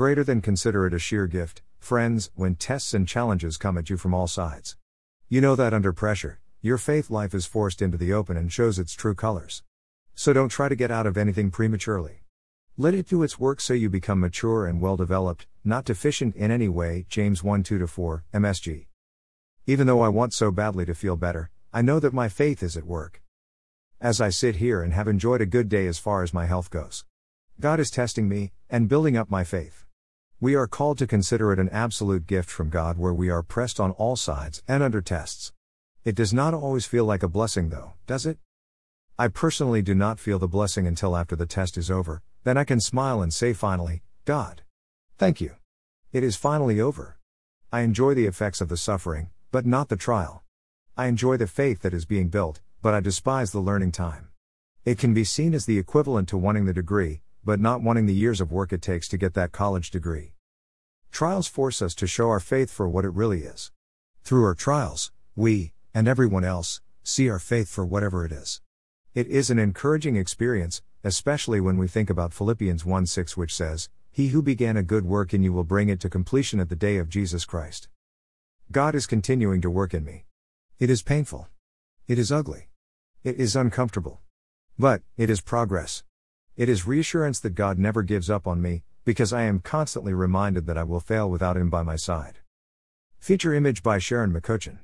Greater than consider it a sheer gift, friends, when tests and challenges come at you from all sides. You know that under pressure, your faith life is forced into the open and shows its true colors. So don't try to get out of anything prematurely. Let it do its work so you become mature and well developed, not deficient in any way. James 1 2 4, MSG. Even though I want so badly to feel better, I know that my faith is at work. As I sit here and have enjoyed a good day as far as my health goes, God is testing me and building up my faith. We are called to consider it an absolute gift from God where we are pressed on all sides and under tests. It does not always feel like a blessing, though, does it? I personally do not feel the blessing until after the test is over, then I can smile and say finally, God. Thank you. It is finally over. I enjoy the effects of the suffering, but not the trial. I enjoy the faith that is being built, but I despise the learning time. It can be seen as the equivalent to wanting the degree, but not wanting the years of work it takes to get that college degree. Trials force us to show our faith for what it really is. Through our trials, we, and everyone else, see our faith for whatever it is. It is an encouraging experience, especially when we think about Philippians 1 6, which says, He who began a good work in you will bring it to completion at the day of Jesus Christ. God is continuing to work in me. It is painful. It is ugly. It is uncomfortable. But, it is progress. It is reassurance that God never gives up on me, because I am constantly reminded that I will fail without Him by my side. Feature image by Sharon McCutcheon.